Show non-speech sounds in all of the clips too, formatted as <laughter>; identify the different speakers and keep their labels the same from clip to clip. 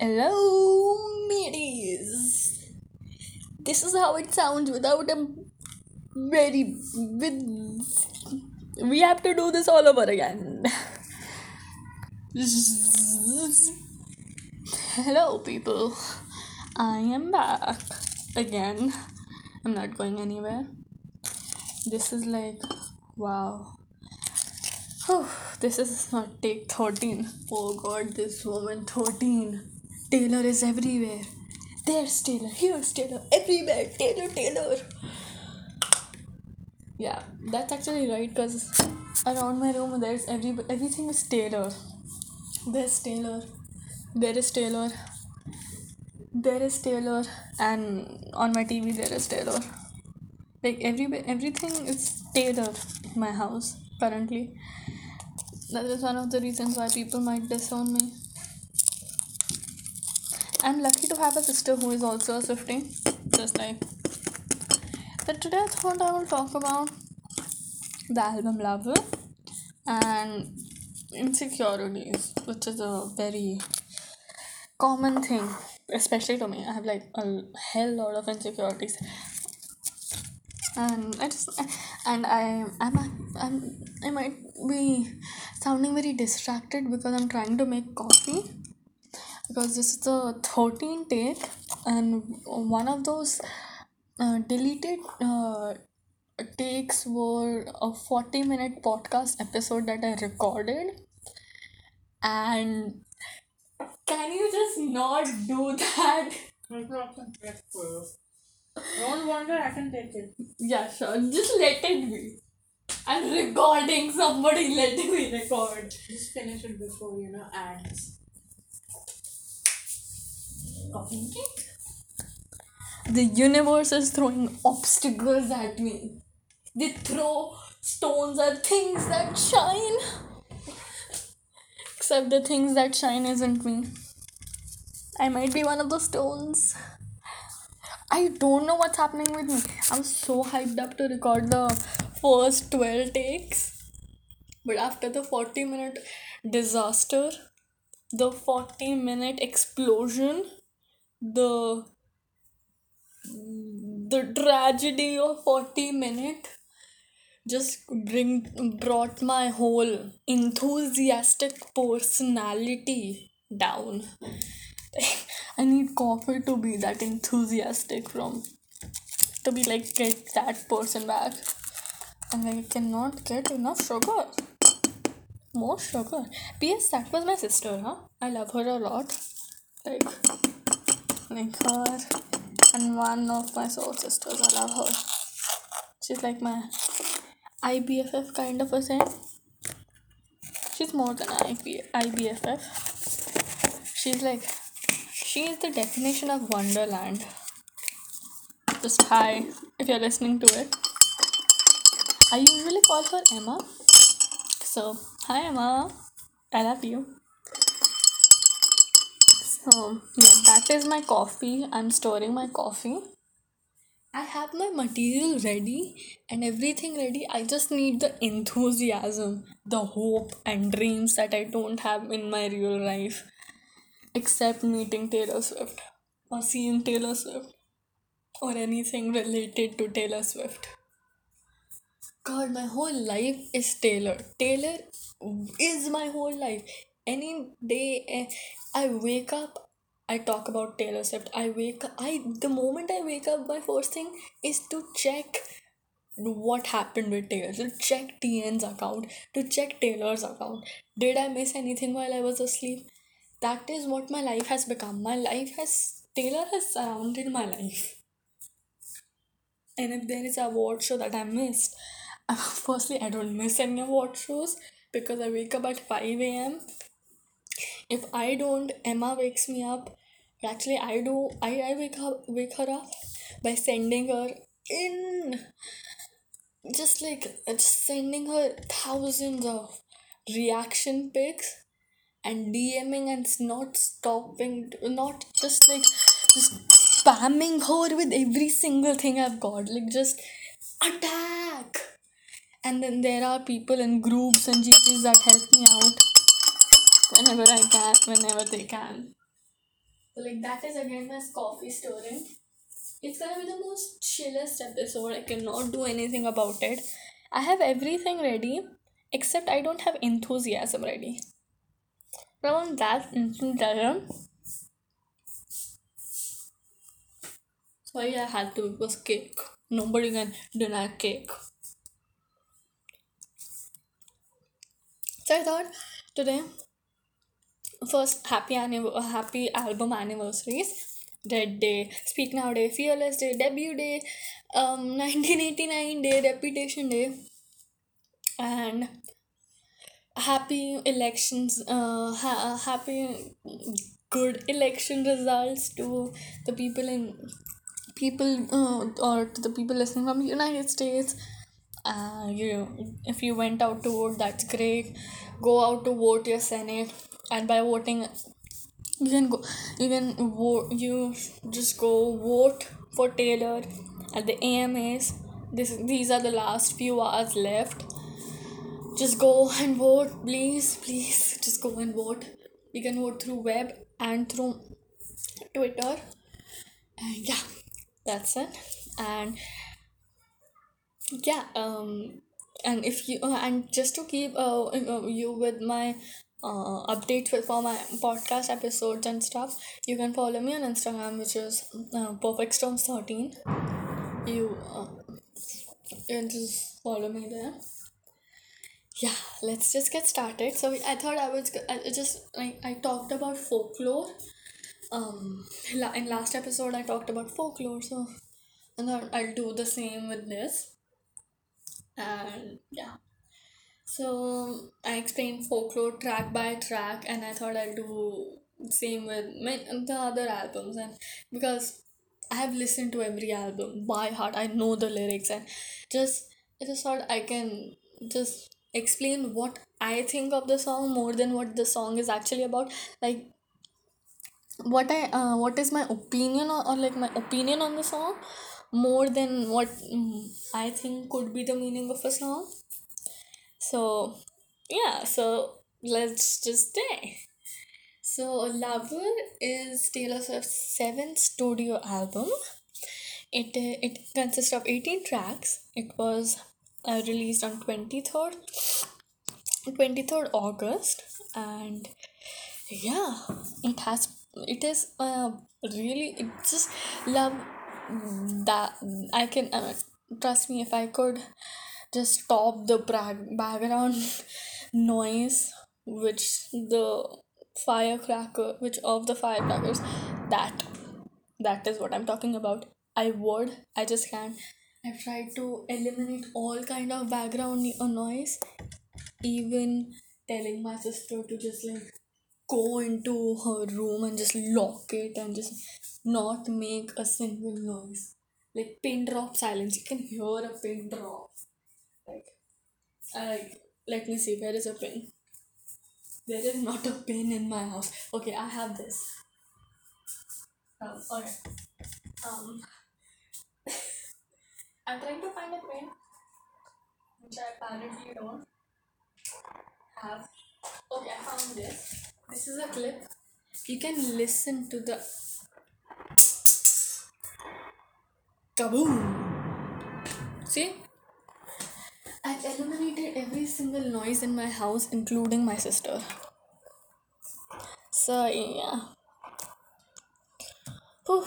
Speaker 1: Hello, mateys. This is how it sounds without a very with. We have to do this all over again. Hello, people. I am back again. I'm not going anywhere. This is like, wow. Whew, this is not take 13. Oh god, this woman 13. Taylor is everywhere. There's Taylor, here's Taylor, everywhere. Taylor, Taylor. Yeah, that's actually right because around my room there's every everything is Taylor. There's Taylor. There is Taylor. There is Taylor, and on my TV there is Taylor. Like every everything is Taylor in my house currently. That is one of the reasons why people might disown me. I'm lucky to have a sister who is also a Swiftie, just like. But today I thought I will talk about the album Love and insecurities, which is a very common thing, especially to me. I have like a hell lot of insecurities, and I just and I I'm I'm I might be sounding very distracted because I'm trying to make coffee because this is the 13th take and one of those uh, deleted uh, takes were a 40 minute podcast episode that I recorded. And can you just not do that?
Speaker 2: Don't wonder I can take it.
Speaker 1: yeah sure. Just let it be. I'm recording. Somebody let me record.
Speaker 2: Just finish it before you know ads. Cake?
Speaker 1: the universe is throwing obstacles at me. They throw stones at things that shine. Except the things that shine isn't me. I might be one of the stones. I don't know what's happening with me. I'm so hyped up to record the first 12 takes. But after the 40 minute disaster, the 40 minute explosion, the the tragedy of 40 minute just bring brought my whole enthusiastic personality down. <laughs> I need coffee to be that enthusiastic from to be like get that person back. And i cannot get enough sugar. More sugar. Ps that was my sister huh? I love her a lot. Like her and one of my soul sisters. I love her. She's like my IBFF kind of a. She's more than IB- IBFF. She's like, she is the definition of Wonderland. Just hi, if you're listening to it. I usually call her Emma. So, hi Emma. I love you. So, yeah, that is my coffee. I'm storing my coffee. I have my material ready and everything ready. I just need the enthusiasm, the hope, and dreams that I don't have in my real life, except meeting Taylor Swift or seeing Taylor Swift or anything related to Taylor Swift. God, my whole life is Taylor. Taylor is my whole life. Any day eh, I wake up, I talk about Taylor Swift. I wake up, I the moment I wake up, my first thing is to check what happened with Taylor. To check TN's account, to check Taylor's account. Did I miss anything while I was asleep? That is what my life has become. My life has Taylor has surrounded my life. And if there is a award show that I missed, <laughs> firstly, I don't miss any award shows because I wake up at 5 a.m. If I don't, Emma wakes me up. Actually, I do. I, I wake up, wake her up by sending her in, just like uh, just sending her thousands of reaction pics and DMing and not stopping, not just like just spamming her with every single thing I've got. Like just attack. And then there are people in groups and GPs that help me out whenever I can, whenever they can. Like that is again my coffee story. It's gonna be the most chillest episode. I cannot do anything about it. I have everything ready, except I don't have enthusiasm ready. On that enthusiasm, sorry I had to. Was cake. Nobody can deny cake. So I thought today first happy anniv- happy album anniversaries. Dead day speak now day fearless day debut day um <laughs> 1989 day reputation day. And happy elections uh, ha- happy good election results to the people in people uh, or to the people listening from the united states. Uh, you if you went out to vote that's great. Go out to vote your senate and by voting you can go you can vote you just go vote for taylor at the amas this these are the last few hours left. Just go and vote please please. <laughs> Just go and vote. You can vote through web and through twitter. And yeah that's it. And yeah um and if you uh, and just to keep uh, uh, you with my uh, updates with for my podcast episodes and stuff you can follow me on instagram which is uh, perfect storms 13 you uh, you can just follow me there. Yeah let's just get started. So i thought i was I just like i talked about folklore. Um in last episode i talked about folklore so thought i'll do the same with this. And yeah so I explained folklore track by track, and I thought I'll do same with my, the other albums, and because I have listened to every album by heart, I know the lyrics, and just I just thought I can just explain what I think of the song more than what the song is actually about. Like what I uh, what is my opinion or, or like my opinion on the song more than what mm, I think could be the meaning of a song. So, yeah, so let's just say. So, Lover is Taylor Swift's seventh studio album. It, uh, it consists of 18 tracks. It was uh, released on 23rd, 23rd August. And yeah, it has, it is uh, really, it just love that. I can, uh, trust me, if I could just stop the background <laughs> noise which the firecracker which of the firecrackers that that is what i'm talking about. I would i just can't. I've tried to eliminate all kind of background noise even telling my sister to just like go into her room and just lock it and just not make a single noise. Like pin drop silence. You can hear a pin drop Like let me see where is a pin there is not a pin in my house. Okay i have this. Um, okay. Um <laughs> i'm trying to find a pin which i apparently don't have. Okay i found this. This is a clip. You can listen to the kaboom. See I've eliminated every single noise in my house, including my sister. So, yeah. Whew.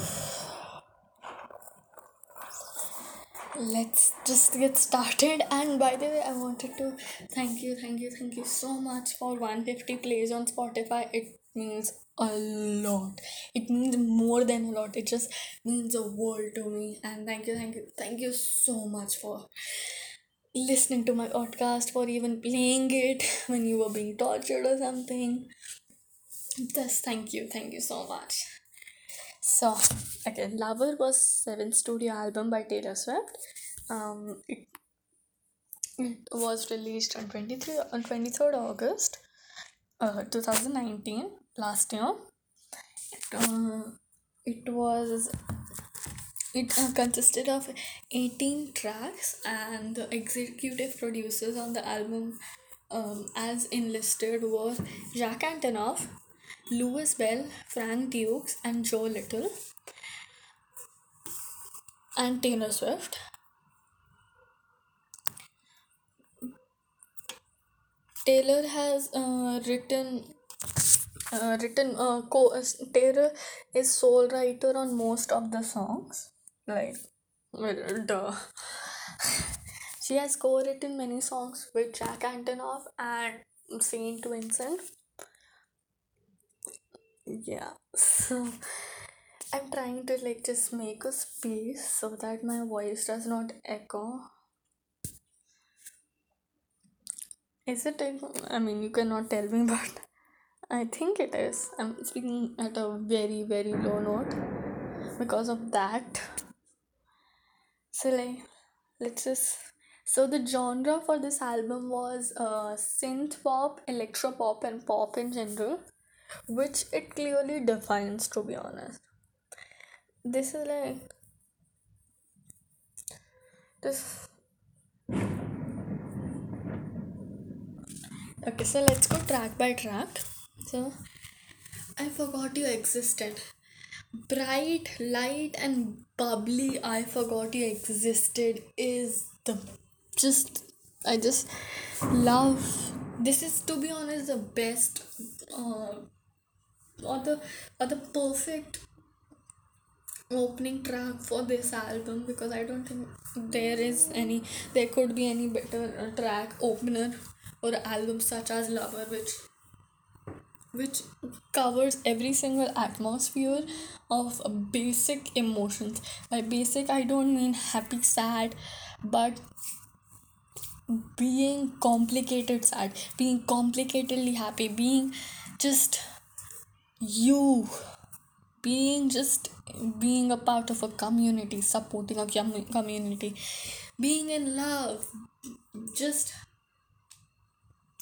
Speaker 1: Let's just get started. And by the way, I wanted to thank you, thank you, thank you so much for 150 plays on Spotify. It means a lot. It means more than a lot. It just means a world to me. And thank you, thank you, thank you so much for listening to my podcast or even playing it <laughs> when you were being tortured or something. Just thank you, thank you so much. So, again, Lover was seventh studio album by Taylor Swift. Um, it, it was released on 23 on 23rd August uh, 2019 last year. It, uh, it was it uh, consisted of 18 tracks, and the executive producers on the album, um, as enlisted, were Jack Antonoff, Louis Bell, Frank Dukes, and Joe Little, and Taylor Swift. Taylor has uh, written uh, written uh, co- uh, Taylor is sole writer on most of the songs. Like, well, duh. <sighs> she has co-written many songs with Jack Antonoff and Saint Vincent. Yeah, so <laughs> I'm trying to like just make a space so that my voice does not echo. Is it? I mean, you cannot tell me, <laughs> but I think it is. I'm speaking at a very, very low note because of that. So, like, let's just. So, the genre for this album was uh, synth pop, electro pop, and pop in general, which it clearly defines, to be honest. This is like. This. Okay, so let's go track by track. So, I forgot you existed. Bright, light, and bubbly, I forgot you existed is the just. I just love. This is, to be honest, the best uh, or the or the perfect opening track for this album because I don't think there is any there could be any better uh, track opener or album such as Lover which which covers every single atmosphere of basic emotions. By basic, I don't mean happy, sad, but being complicated sad, being complicatedly happy, being just you, being just being a part of a community, supporting a com- community, being in love, just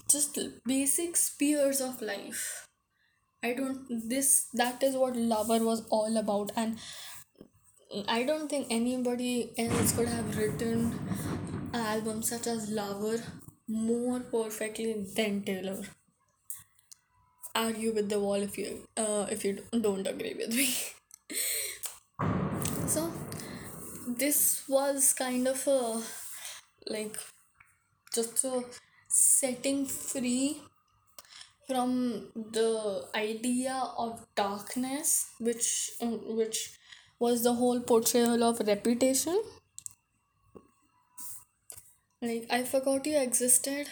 Speaker 1: just basic spheres of life. I don't this that is what lover was all about and I don't think anybody else could have written an album such as Lover more perfectly than Taylor. Argue with the wall if you uh, if you don't agree with me. <laughs> so this was kind of a like just a setting free from the idea of darkness which um, which was the whole portrayal of reputation. Like i forgot you existed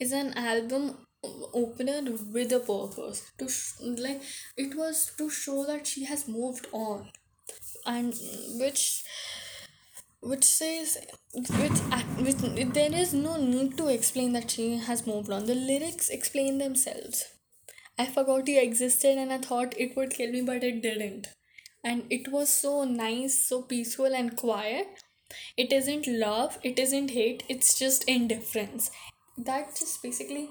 Speaker 1: is an album opener with a purpose. To sh- like it was to show that she has moved on. And which which says which, which there is no need to explain that she has moved on. The lyrics explain themselves. I forgot you existed and i thought it would kill me but it didn't. And it was so nice so peaceful and quiet. It isn't love it isn't hate it's just indifference. That just basically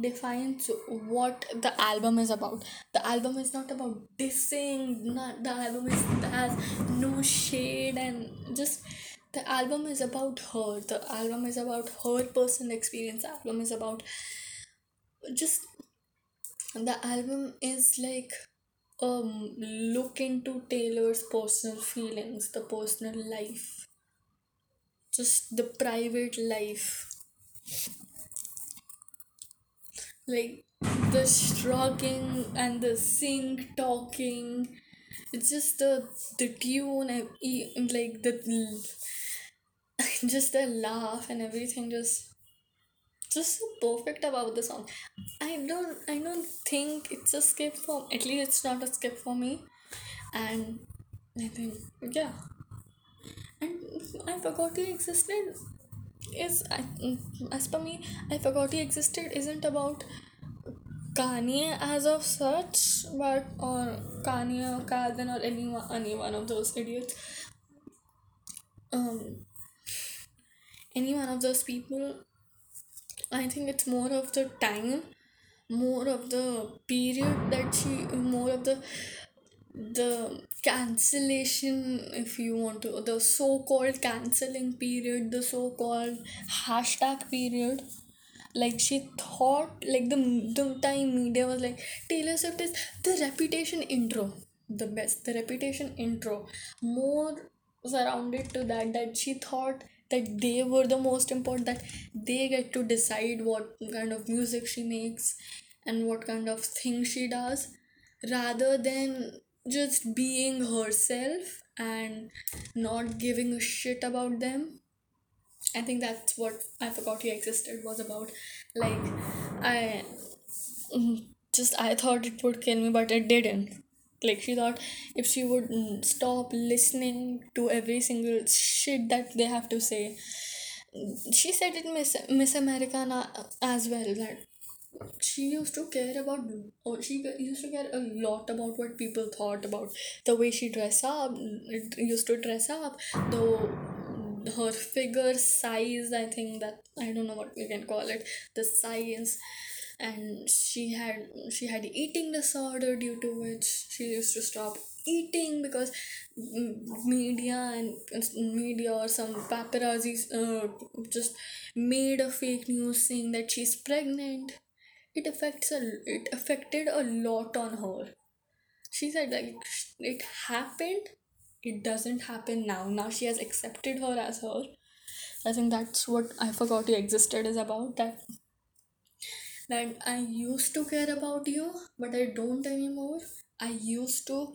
Speaker 1: defines what the album is about. The album is not about dissing not the album is has no shade and just the album is about her. The album is about her personal experience. The album is about just the album is like um look into taylor's personal feelings the personal life just the private life like the shrugging and the sing talking it's just the the tune and like the <laughs> just the laugh and everything just just so perfect about the song. I don't i don't think it's a skip for at least it's not a skip for me. And i think yeah. And i forgot he existed is as per me i forgot he existed isn't about Kanye as of such, but or Kanye or Calvin or any any one of those idiots. Um, any one of those people. I think it's more of the time, more of the period that she, more of the the cancellation, if you want to, the so called canceling period, the so called hashtag period like she thought like the the time media was like Taylor Swift is the reputation intro the best the reputation intro. More surrounded to that that she thought that they were the most important that they get to decide what kind of music she makes and what kind of thing she does rather than just being herself and not giving a shit about them I think that's what I forgot you existed was about. Like, I mm, just I thought it would kill me, but it didn't. Like she thought if she would stop listening to every single shit that they have to say. She said it Miss Miss Americana as well that she used to care about or she used to care a lot about what people thought about. The way she dress up used to dress up. Though her figure size i think that i don't know what we can call it the size. And she had she had eating disorder due to which she used to stop eating because media and media or some paparazzi uh, just made a fake news saying that she's pregnant it affects a it affected a lot on her. She said like it happened it doesn't happen now. Now she has accepted her as her. I think that's what i forgot you existed is about that that i used to care about you but i don't anymore. I used to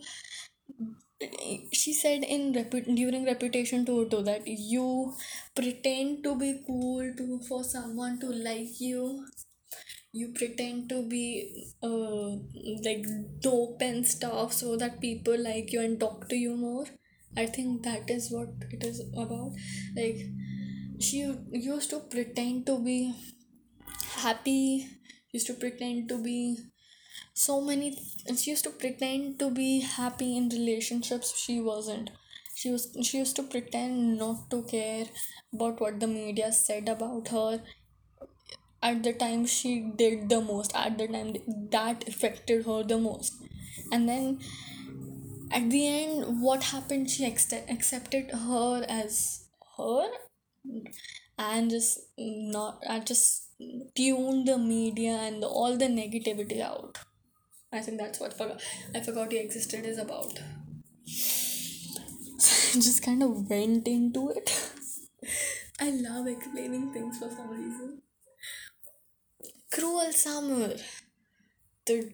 Speaker 1: she said in repu- during reputation tour too that you pretend to be cool to for someone to like you you pretend to be uh, like dope and stuff so that people like you and talk to you more. I think that is what it is about. Like she used to pretend to be happy used to pretend to be so many she used to pretend to be happy in relationships she wasn't. She was she used to pretend not to care about what the media said about her at the time she did the most at the time that affected her the most. And then at the end what happened? She ex- accepted her as her and just not I just tuned the media and the, all the negativity out. I think that's what forgot i forgot he existed is about. <laughs> Just kind of went into it. <laughs> I love explaining things for some reason Cruel Summer. The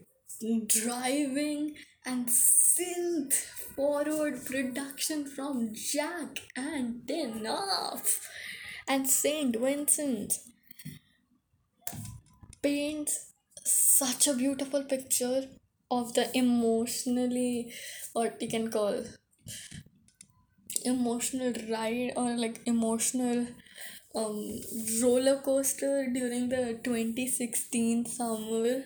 Speaker 1: driving and synth forward production from Jack Antonoff and Saint Vincent paints such a beautiful picture of the emotionally what you can call emotional ride or like emotional um, roller coaster during the 2016 summer.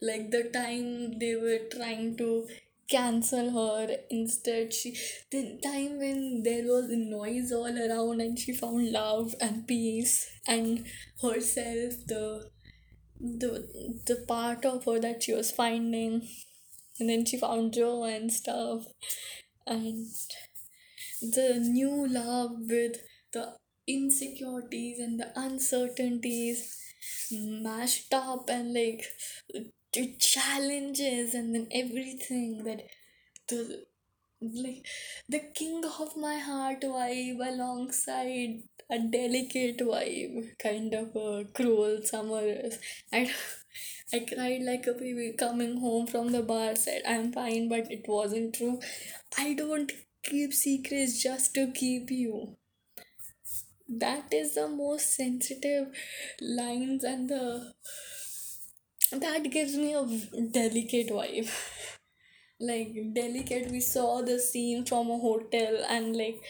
Speaker 1: Like the time they were trying to cancel her instead. She the time when there was noise all around and she found love and peace and herself the the the part of her that she was finding. And then she found joe and stuff. And the new love with the insecurities and the uncertainties mashed up and like challenges and then everything that the like the king of my heart vibe alongside a delicate vibe kind of a cruel summer and <laughs> I cried like a baby coming home from the bar said I'm fine but it wasn't true. I don't keep secrets just to keep you that is the most sensitive lines and the that gives me a delicate vibe. <laughs> Like delicate we saw the scene from a hotel and like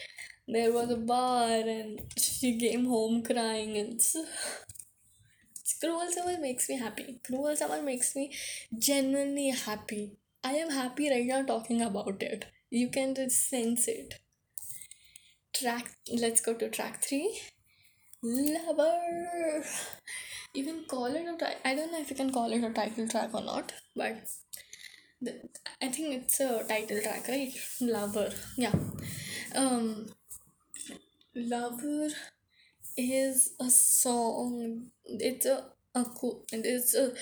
Speaker 1: there was a bar and she came home crying and <sighs> cruel summer makes me happy. Cruel summer makes me genuinely happy. I am happy right now talking about it. You can just sense it track let's go to track three lover you can call it a ti- i don't know if you can call it a title track or not but i think it's a title track right lover yeah um lover is a song. It's a, a it's a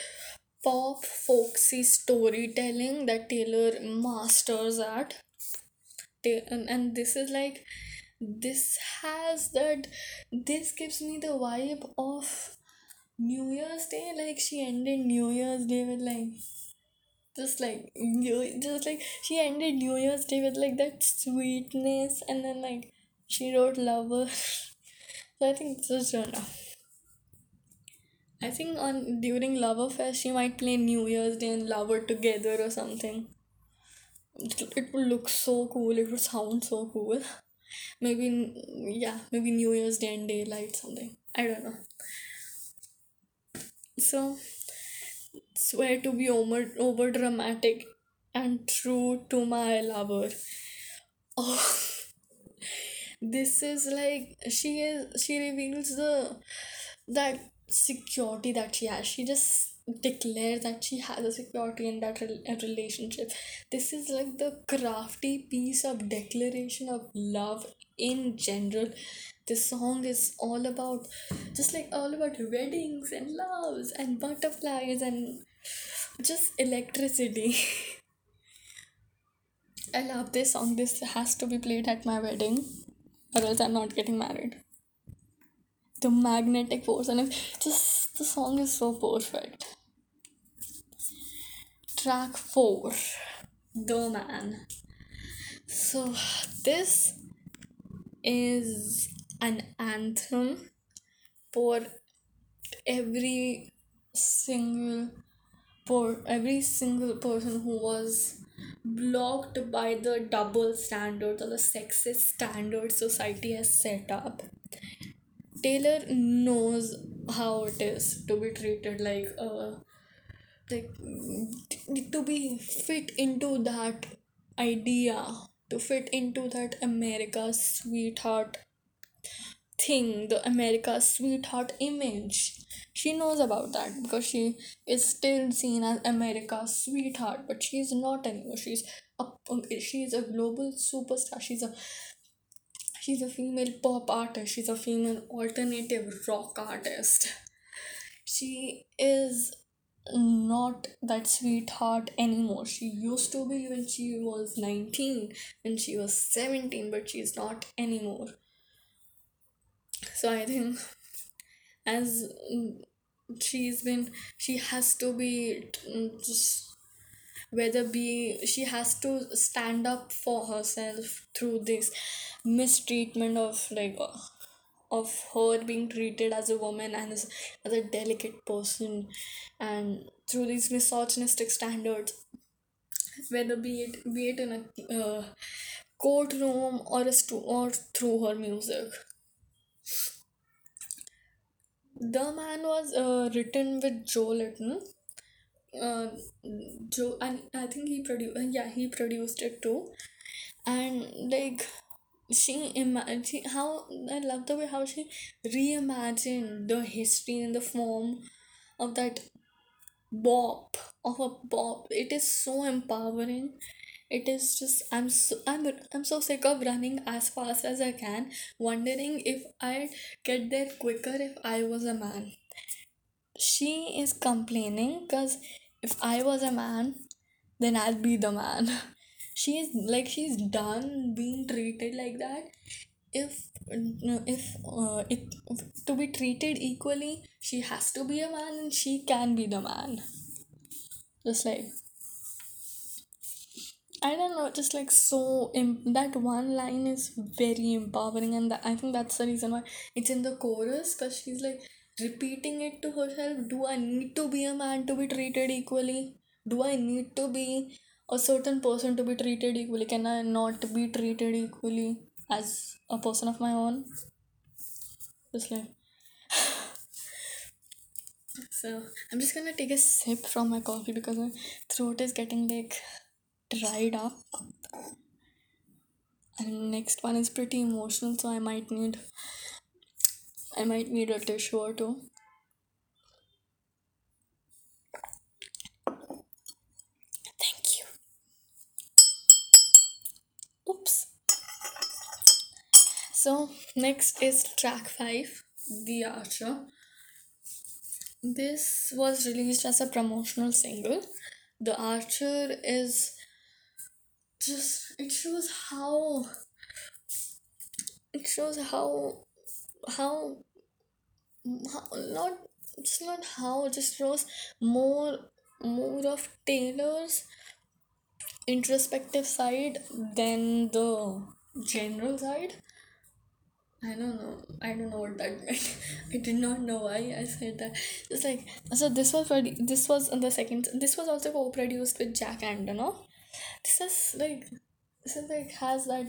Speaker 1: pop folksy storytelling that Taylor masters at. And this is like this has that this gives me the vibe of New Year's Day. Like she ended New Year's Day with like just like New just like she ended New Year's Day with like that sweetness and then like she wrote lover. <laughs> so I think this is genre. I think on during Loverfest she might play New Year's Day and Lover together or something. It, it would look so cool. It would sound so cool. Maybe yeah, maybe New Year's Day and daylight something. I don't know. So swear to be over over dramatic and true to my lover. Oh, <laughs> this is like she is she reveals the that security that she has. She just declares that she has a security in that rel- uh, relationship. This is like the crafty piece of declaration of love in general. This song is all about just like all about weddings and loves and butterflies and just electricity. <laughs> I love this song. This has to be played at my wedding, or else I'm not getting married. The magnetic force, and just the song is so perfect. Track four, The Man. So this is an anthem for every single for every single person who was blocked by the double standards or the sexist standards society has set up. Taylor knows how it is to be treated like a like mm, to be fit into that idea, to fit into that America's sweetheart thing, the America's sweetheart image. She knows about that because she is still seen as America's sweetheart, but she's not anymore. She's a she's a global superstar. She's a she's a female pop artist. She's a female alternative rock artist. She is not that sweetheart anymore. She used to be when she was 19, when she was 17, but she's not anymore. So I think as she's been she has to be just whether be she has to stand up for herself through this mistreatment of like of her being treated as a woman and as, as a delicate person and through these misogynistic standards whether be it be it in a uh, courtroom or a stu- or through her music the man was uh, written with Joe Little. Uh, Joe and I think he produced. Yeah, he produced it too. And like she imagine how I love the way how she reimagined the history in the form of that bop of a bop. It is so empowering. It is just I'm so I'm I'm so sick of running as fast as I can, wondering if I'd get there quicker if I was a man. She is complaining because if I was a man, then I'd be the man. <laughs> She's like she's done being treated like that. If if uh, it to be treated equally, she has to be a man and she can be the man. Just like I don't know, just like so. Im- that one line is very empowering, and that, I think that's the reason why it's in the chorus because she's like repeating it to herself. Do I need to be a man to be treated equally? Do I need to be a certain person to be treated equally? Can I not be treated equally as a person of my own? Just like <sighs> so, I'm just gonna take a sip from my coffee because my throat is getting like dried up. and next one is pretty emotional so i might need i might need a tissue or two thank you oops so next is track 5 The Archer. This was released as a promotional single. The Archer is just it shows how it shows how how, how not just not how it just shows more more of Taylor's introspective side than the general side. I don't know. I don't know what that <laughs> meant. I did not know why I said that. It's like so. This was produ- This was the second. This was also co-produced with Jack Antonoff. This is like this is like has that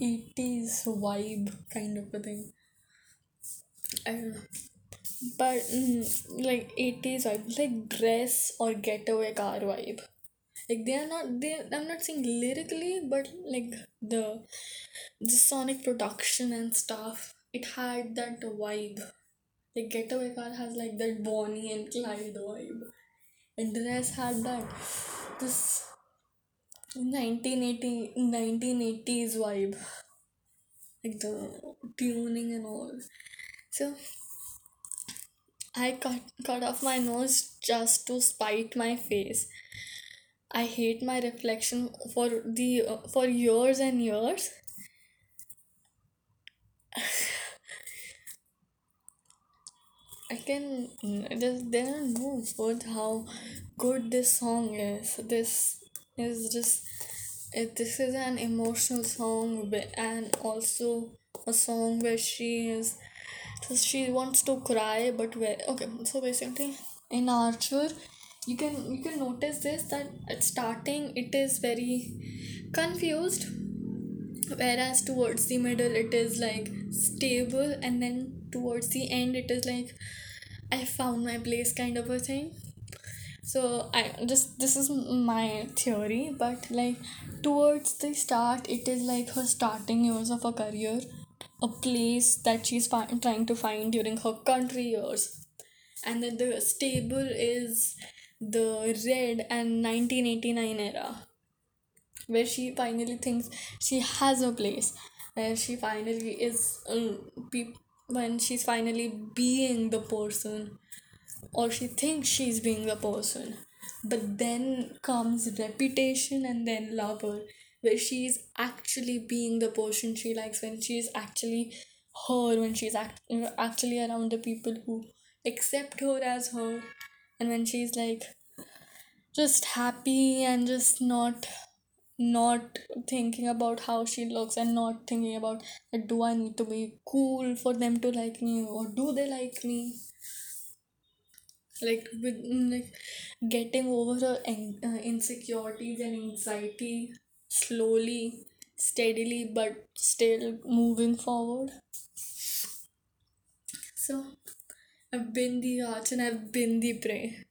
Speaker 1: eighties vibe kind of a thing. I don't know. But mm, like eighties vibe, like dress or getaway car vibe. Like they are not they. I'm not saying lyrically, but like the the sonic production and stuff. It had that vibe. Like Getaway Car has like that Bonnie and Clyde vibe. And Dress had that this 1980 1980s vibe. Like the tuning and all. So I cut cut off my nose just to spite my face. I hate my reflection for the uh, for years and years. <sighs> I can just there are no words how good this song is. This is just it, this is an emotional song and also a song where she is so she wants to cry but where okay so basically in Archer you can you can notice this that at starting it is very confused whereas towards the middle it is like stable and then towards the end it is like i found my place kind of a thing. So i just this is my theory but like towards the start it is like her starting years of her career a place that she's fi- trying to find during her country years. And then the stable is the red and 1989 era where she finally thinks she has a place where she finally is um, when she's finally being the person or she thinks she's being the person. But then comes reputation and then lover where she's actually being the person she likes when she's actually her when she's act- actually around the people who accept her as her and when she's like just happy and just not not thinking about how she looks and not thinking about that do I need to be cool for them to like me or do they like me? Like with like getting over her an- uh, insecurities and anxiety slowly steadily but still moving forward. So I've been the arch and I've been the prey.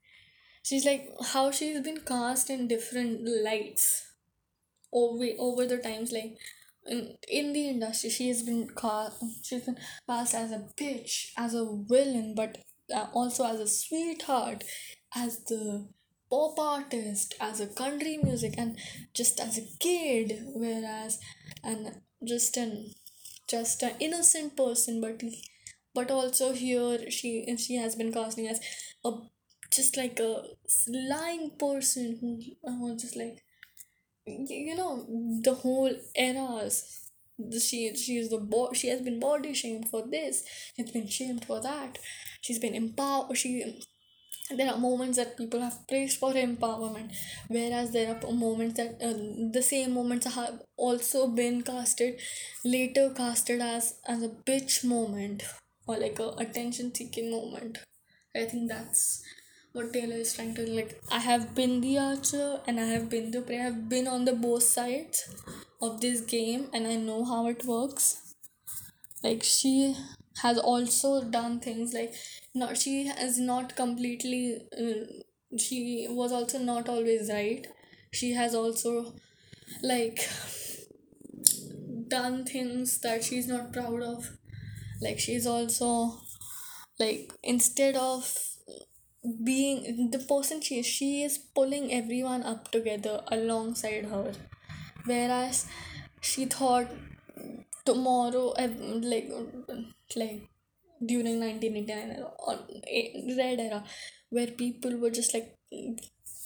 Speaker 1: She's like how she's been cast in different lights over over the times like in, in the industry she has been cast she's been cast as a bitch as a villain but uh, also as a sweetheart as the pop artist as a country music and just as a kid whereas and just an just an innocent person but but also here she she has been casting as a just like a lying person who uh, just like you know the whole eras she she is the bo- she has been body shamed for this. She's been shamed for that. She's been empowered she there are moments that people have praised for empowerment whereas there are moments that uh, the same moments have also been casted later casted as as a bitch moment or like a attention seeking moment i think that's what Taylor is trying to like. I have been the archer and I have been the prey. I have been on the both sides of this game and I know how it works. Like she has also done things like not she has not completely. Uh, she was also not always right. She has also like done things that she's not proud of. Like she's also like instead of being the person she is she is pulling everyone up together alongside her. Whereas she thought tomorrow like like during 1989 era or eh, red era where people were just like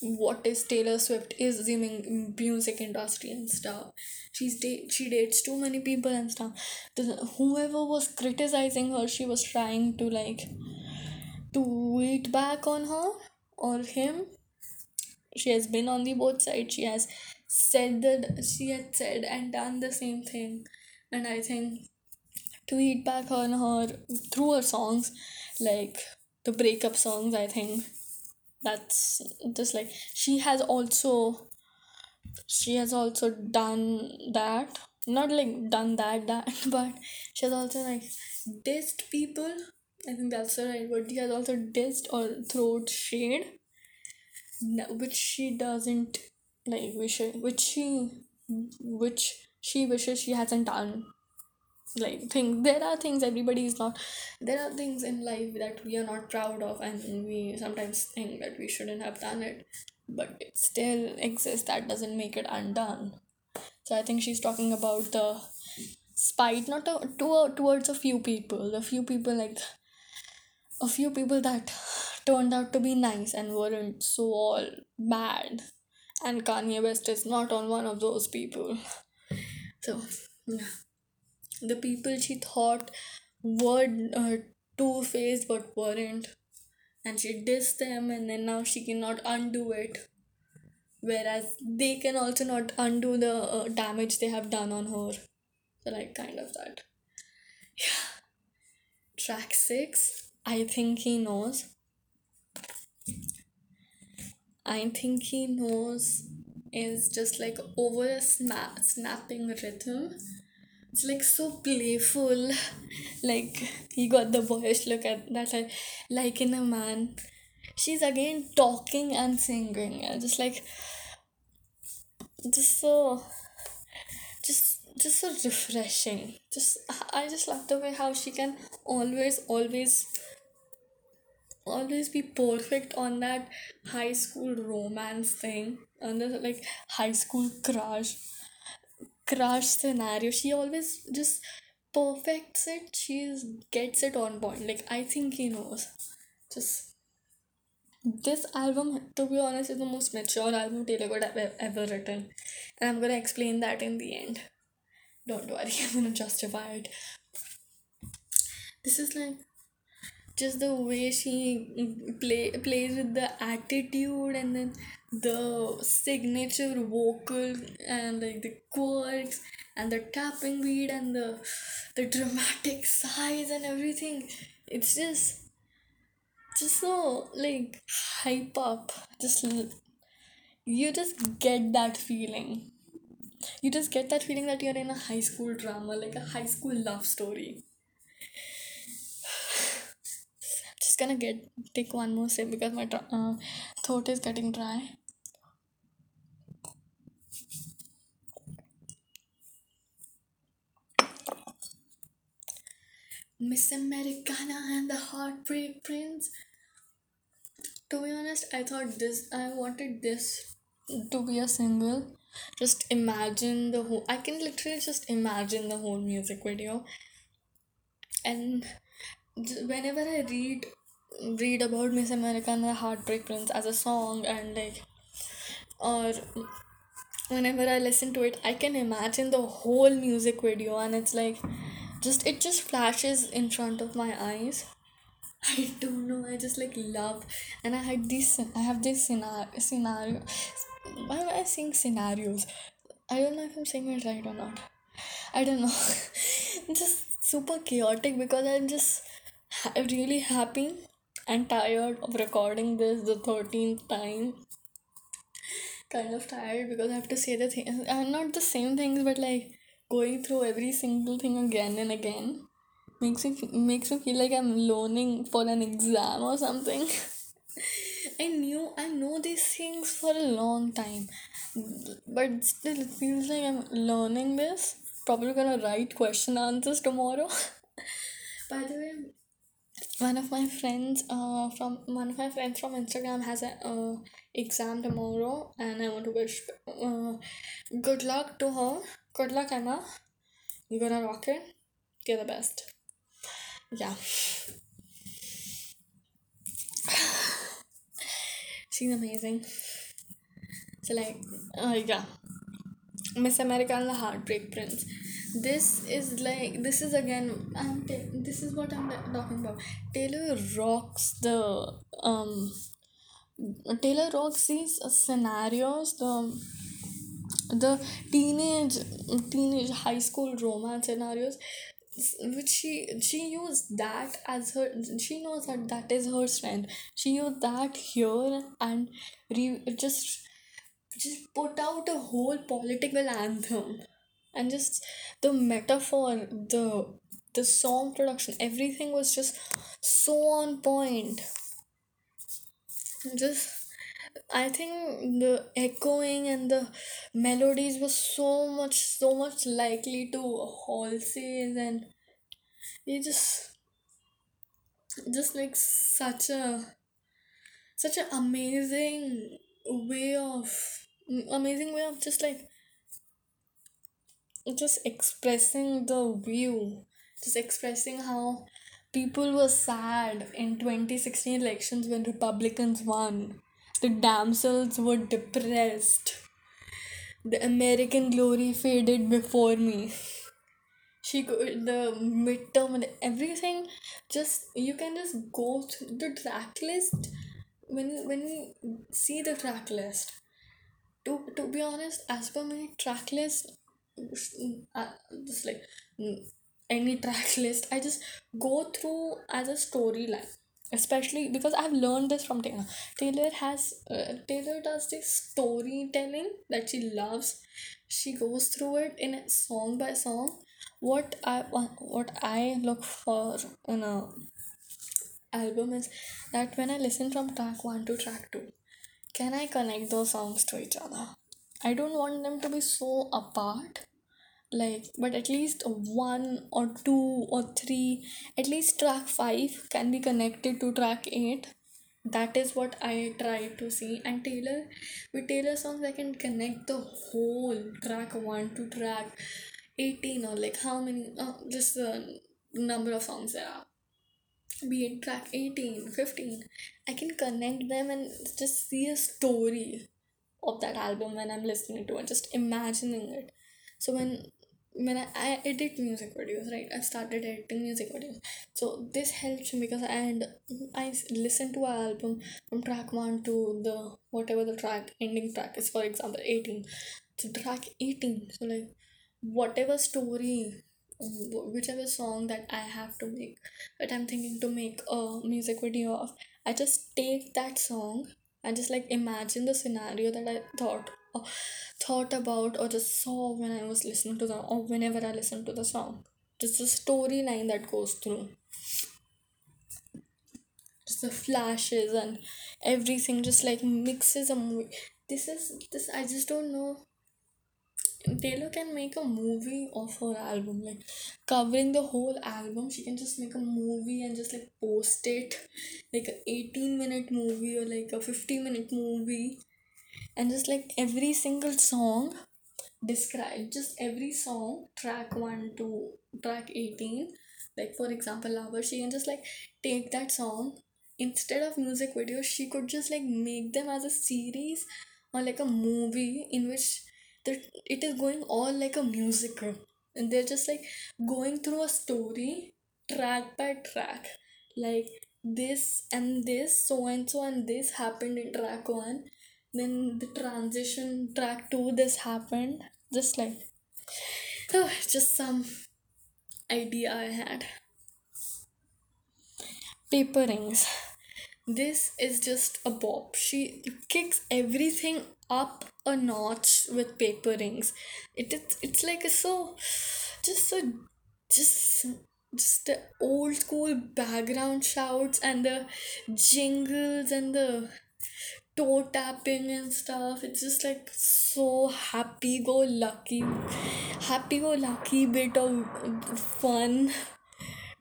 Speaker 1: what is taylor swift is assuming music industry and stuff. She's da- she dates too many people and stuff. The- whoever was criticizing her she was trying to like tweet back on her or him. She has been on the both sides. She has said that she had said and done the same thing. And i think tweet back on her through her songs like the breakup songs i think that's just like she has also she has also done that. Not like done that that <laughs> but she has also like dissed people. I think that's the right word. She has also dissed or thrown shade. Which she doesn't like wish which she which she wishes she hasn't done like thing there are things everybody is not there are things in life that we are not proud of and we sometimes think that we shouldn't have done it but it still exists. That doesn't make it undone. So i think she's talking about the spite not to, to, towards a few people a few people like a few people that turned out to be nice and weren't so all bad. And kanye west is not on one of those people. So yeah the people she thought were uh, two faced but weren't, and she dissed them, and then now she cannot undo it. Whereas they can also not undo the uh, damage they have done on her. So, like, kind of that. Yeah. Track six, I think he knows. I think he knows is just like over a snap, snapping rhythm it's like so playful. Like he got the boyish look at that like, like in a man she's again talking and singing. Just like just so just just so refreshing. Just i just love the way how she can always always always be perfect on that high school romance thing. On the like high school crush crush scenario she always just perfects it. She gets it on point. Like i think he knows. Just this album to be honest is the most mature album taylor would have ever written. And i'm gonna explain that in the end. Don't worry <laughs> i'm gonna justify it. This is like just the way she play plays with the attitude and then the signature vocal and like the quirks and the tapping beat and the the dramatic sighs and everything. It's just just so like hype up. Just you just get that feeling. You just get that feeling that you're in a high school drama like a high school love story just gonna get take one more sip because my uh, throat is getting dry Miss Americana and the Heartbreak Prince. To be honest, I thought this, I wanted this to be a single. Just imagine the whole, I can literally just imagine the whole music video. And whenever I read read about Miss America and the Heartbreak Prince as a song and like or whenever I listen to it I can imagine the whole music video and it's like just it just flashes in front of my eyes. I don't know I just like love and I had this I have this scenario scenario why am I saying scenarios? I don't know if I'm saying it right or not. I don't know. <laughs> Just super chaotic because I'm just really happy and tired of recording this the 13th time kind of tired because I have to say the things and uh, not the same things but like going through every single thing again and again makes me makes me feel like I'm learning for an exam or something. <laughs> I knew I know these things for a long time, but still it feels like I'm learning this. Probably gonna write question answers tomorrow. <laughs> By the way, one of my friends uh, from one of my friends from instagram has an uh, exam tomorrow and i want to wish uh, good luck to her. Good luck emma. You're gonna rock it. You're the best. Yeah. <sighs> She's amazing. So like uh, yeah. Miss america and the heartbreak prince. This is like this is again. I'm ta- this is what I'm talking about. Taylor rocks the um. Taylor rocks these scenarios. The the teenage teenage high school romance scenarios which she she used that as her she knows that that is her strength she used that here and re, just just put out a whole political anthem and just the metaphor the the song production everything was just so on point. Just I think the echoing and the melodies were so much so much likely to Halsey's and it just just like such a such an amazing way of amazing way of just like just expressing the view just expressing how people were sad in 2016 elections when republicans won. The damsels were depressed. The american glory faded before me. She could the midterm and everything just you can just go through the track list. When when you see the track list to to be honest as per my track list just like mm, any track <laughs> list. I just go through as a storyline especially because i've learned this from taylor. Taylor has uh, taylor does this storytelling that she loves. She goes through it in a song by song. What i what i look for in a album is that when i listen from track 1 to track 2 can i connect those songs to each other? I don't want them to be so apart like but at least one or two or three at least track 5 can be connected to track 8 that is what i try to see. And taylor with taylor songs i can connect the whole track 1 to track 18 or like how many uh, just the number of songs there are. Be it track 18 15 i can connect them and just see a story of that album when i'm listening to it just imagining it. So when when I, edit music videos right i started editing music videos. So this helps me because and i listen to an album from track 1 to the whatever the track ending track is for example 18 so track 18 so like whatever story um, whichever song that i have to make that i'm thinking to make a music video of i just take that song and just like imagine the scenario that i thought uh, thought about or just saw when i was listening to the or whenever i listen to the song. Just the storyline that goes through. Just the flashes and everything just like mixes a movie this is this i just don't know. Taylor can make a movie of her album, like covering the whole album. She can just make a movie and just like post it, like a 18 minute movie or like a 50 minute movie, and just like every single song describe just every song track 1 to track 18 like for example lover she can just like take that song. Instead of music videos she could just like make them as a series or like a movie in which that it is going all like a musical and they're just like going through a story track by track. Like this and this so and so and this happened in track 1 then the transition track 2 this happened just like oh, just some idea i had. Paper rings this is just a bop. She kicks everything up a notch with paper rings it is it's like a so just so just just the old school background shouts and the jingles and the toe tapping and stuff. It's just like so happy go lucky happy go lucky bit of fun.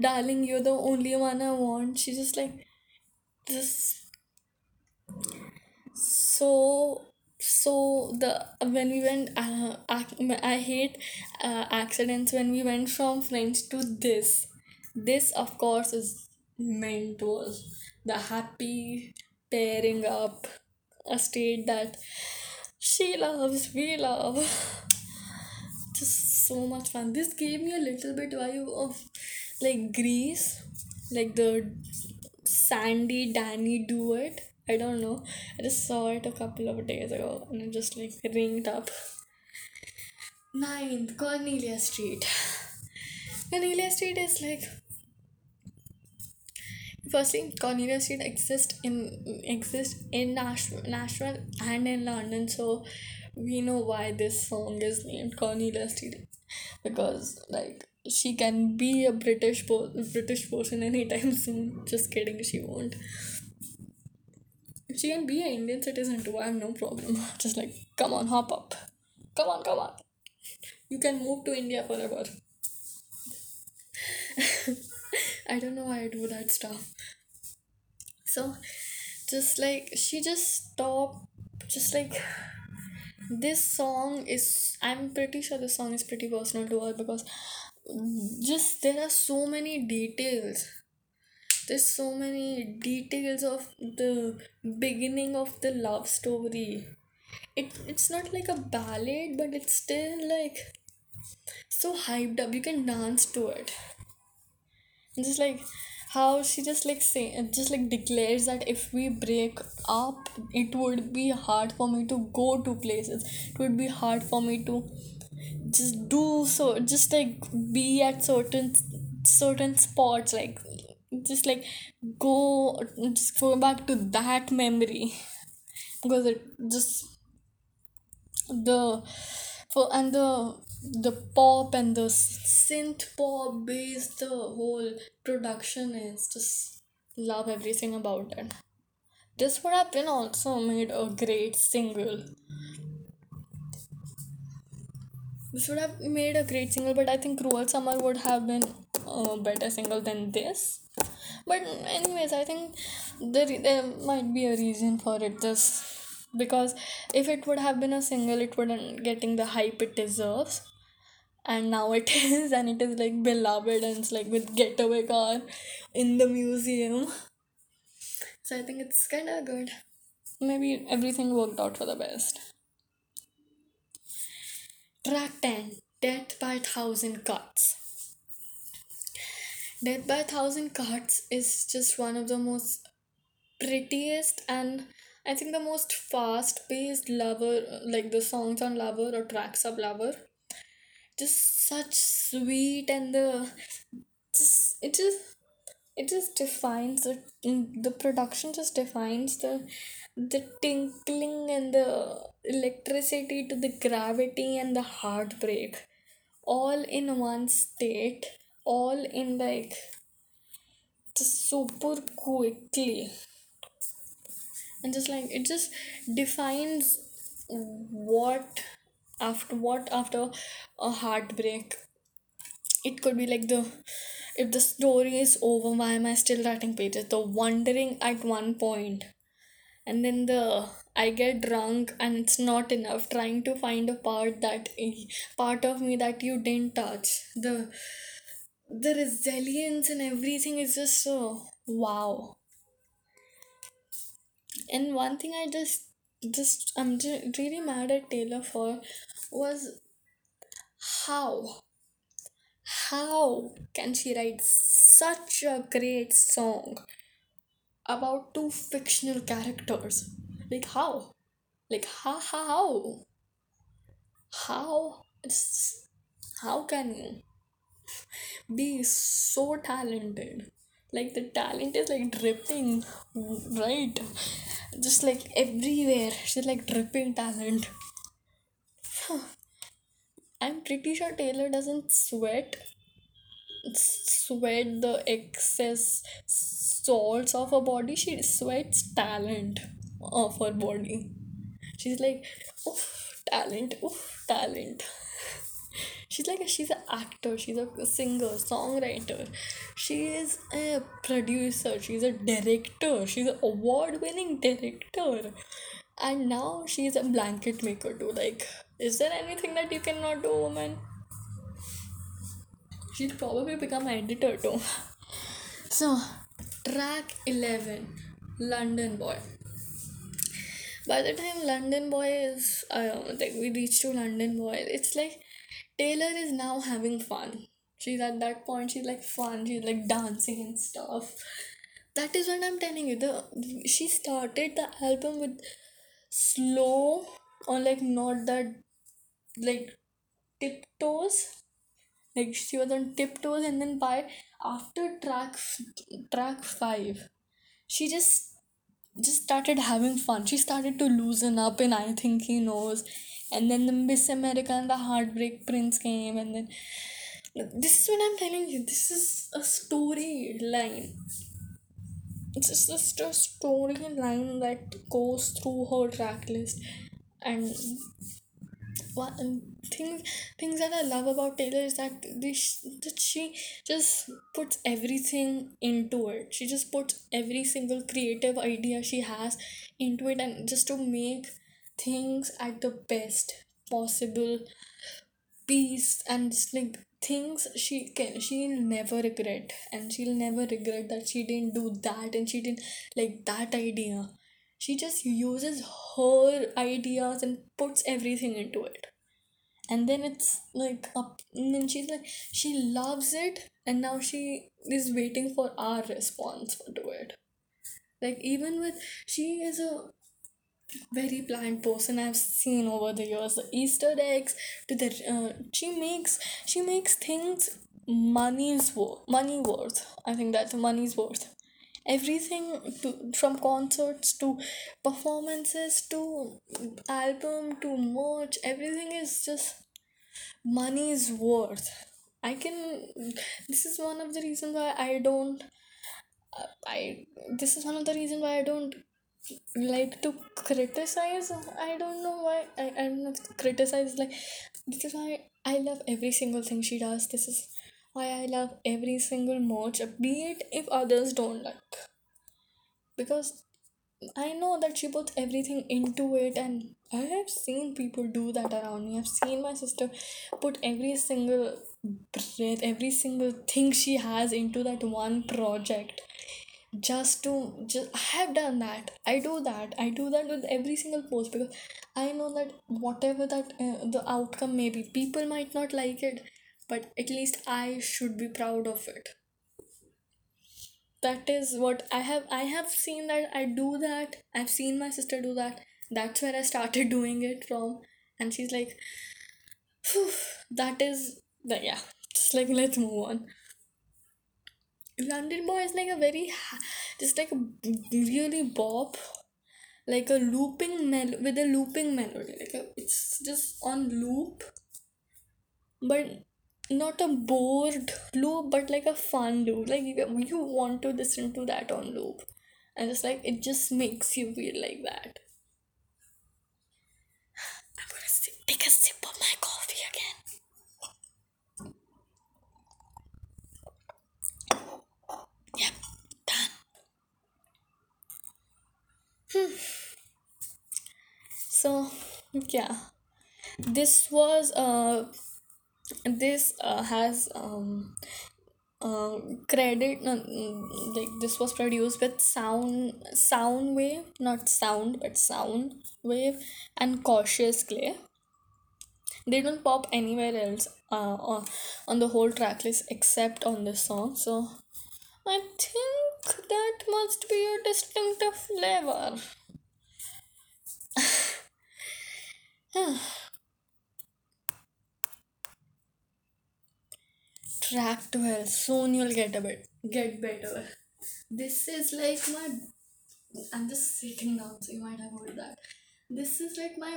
Speaker 1: Darling you're the only one i want. She's just like just so so the when we went uh, ac- i hate uh, accidents when we went from french to this. This of course is meant was the happy pairing up a state that she loves, we love. Just so much fun. This gave me a little bit vibe of like Grease, like the Sandy Danny duet. I don't know. I just saw it a couple of days ago and it just like ringed up. Ninth, Cornelia Street. Cornelia Street is like firstly Cornelia Street exists in exists in Nash- Nashville and in London, so we know why this song is named Cornelia Street because like she can be a British po- British person anytime soon. Just kidding, she won't. She can be an Indian citizen too. I have no problem. <laughs> Just like come on, hop up. Come on, come on. You can move to India forever. <laughs> I don't know why I do that stuff. So, just like she just stopped, just like this song is. I'm pretty sure this song is pretty personal to her because just there are so many details. There's so many details of the beginning of the love story. It it's not like a ballad, but it's still like so hyped up. You can dance to it just like how she just like say just like declares that if we break up it would be hard for me to go to places. It would be hard for me to just do so just like be at certain certain spots like just like go just go back to that memory. <laughs> Because it just the for and the the pop and the synth pop bass the whole production is just love everything about it. This would have been also made a great single. This would have made a great single but i think cruel summer would have been a better single than this. But anyways i think there, there might be a reason for it this because if it would have been a single it wouldn't getting the hype it deserves and now it is and it is like beloved and it's like with getaway car in the museum. So i think it's kind of good. Maybe everything worked out for the best. Track 10 death by thousand cuts. Death by thousand cuts is just one of the most prettiest and I think the most fast paced lover, like the songs on Lover or tracks of Lover, just such sweet and the just it just it just defines the the production just defines the the tinkling and the electricity to the gravity and the heartbreak. All in one state all in like just super quickly. And just like it just defines what after what after a heartbreak? It could be like the if the story is over why am i still writing pages? The wondering at one point. And then the i get drunk and it's not enough trying to find a part that part of me that you didn't touch. The the resilience and everything is just so wow. And one thing I just just I'm ju- really mad at Taylor for was how how can she write such a great song about two fictional characters? Like how? Like how how how how can you be so talented? Like the talent is like dripping, right? Just like everywhere. She's like dripping talent. I'm pretty sure Taylor doesn't sweat sweat the excess salts of her body. She sweats talent of her body. She's like, oof, talent, oof, talent. She's like a, she's an actor. She's a singer, songwriter. She is a producer. She's a director. She's an award-winning director. And now she's a blanket maker too. Like, is there anything that you cannot do, woman? She'll probably become an editor too. So, track 11 London Boy. by the time London Boy is uh, like we reach to London Boy, it's like Taylor is now having fun. She's at that point. She's like fun. She's like dancing and stuff. That is what I'm telling you. The she started the album with slow or like not that like tiptoes. Like she was on tiptoes, and then by after track track five, she just just started having fun. She started to loosen up, and I think he knows. And then the Miss America and the Heartbreak Prince came, and then this is what I'm telling you. This is a storyline. It's just a storyline that goes through her track list, and what things things that I love about Taylor is that this that she just puts everything into it. She just puts every single creative idea she has into it, and just to make things at the best possible. Peace and like things she can she'll never regret. And she'll never regret that she didn't do that and she didn't like that idea. She just uses her ideas and puts everything into it. And then it's like up and then she's like she loves it and now she is waiting for our response to it. Like even with she is a very blind person I've seen over the years. The Easter eggs to the uh, she makes she makes things money's worth money worth. I think that's money's worth. Everything to, from concerts to performances to album to merch, everything is just money's worth. I can. This is one of the reasons why I don't. uh, I. This is one of the reasons why I don't like to criticize i don't know why. I, I don't know criticize like this is why i love every single thing she does. This is why i love every single merch be it if others don't like. Because i know that she puts everything into it and i have seen people do that around me. I've seen my sister put every single breath every single thing she has into that one project just to just i have done that. I do that. I do that with every single post because i know that whatever that uh, the outcome may be people might not like it but at least i should be proud of it. That is what i have i have seen that i do that. I've seen my sister do that. That's where i started <laughs> doing it from. And she's like that is that yeah just like let's move on London Boy is like a very just like a really bop, like a looping mel with a looping melody. Like a, it's just on loop, but not a bored loop, but like a fun loop. Like you, you want to listen to that on loop, and it's like it just makes you feel like that. <sighs> I'm gonna take a sip of my coffee again. Yep, done. <sighs> So yeah, this was uh this uh, has um uh, credit uh, mm, like this was produced with sound sound wave not sound but sound wave and cautious clay. They don't pop anywhere else uh, on, on the whole track list except on this song. So i think that must be a distinctive flavor. Track 12 soon you'll get a bit get better. This is like my i'm just sitting down so you might have heard that. This is like my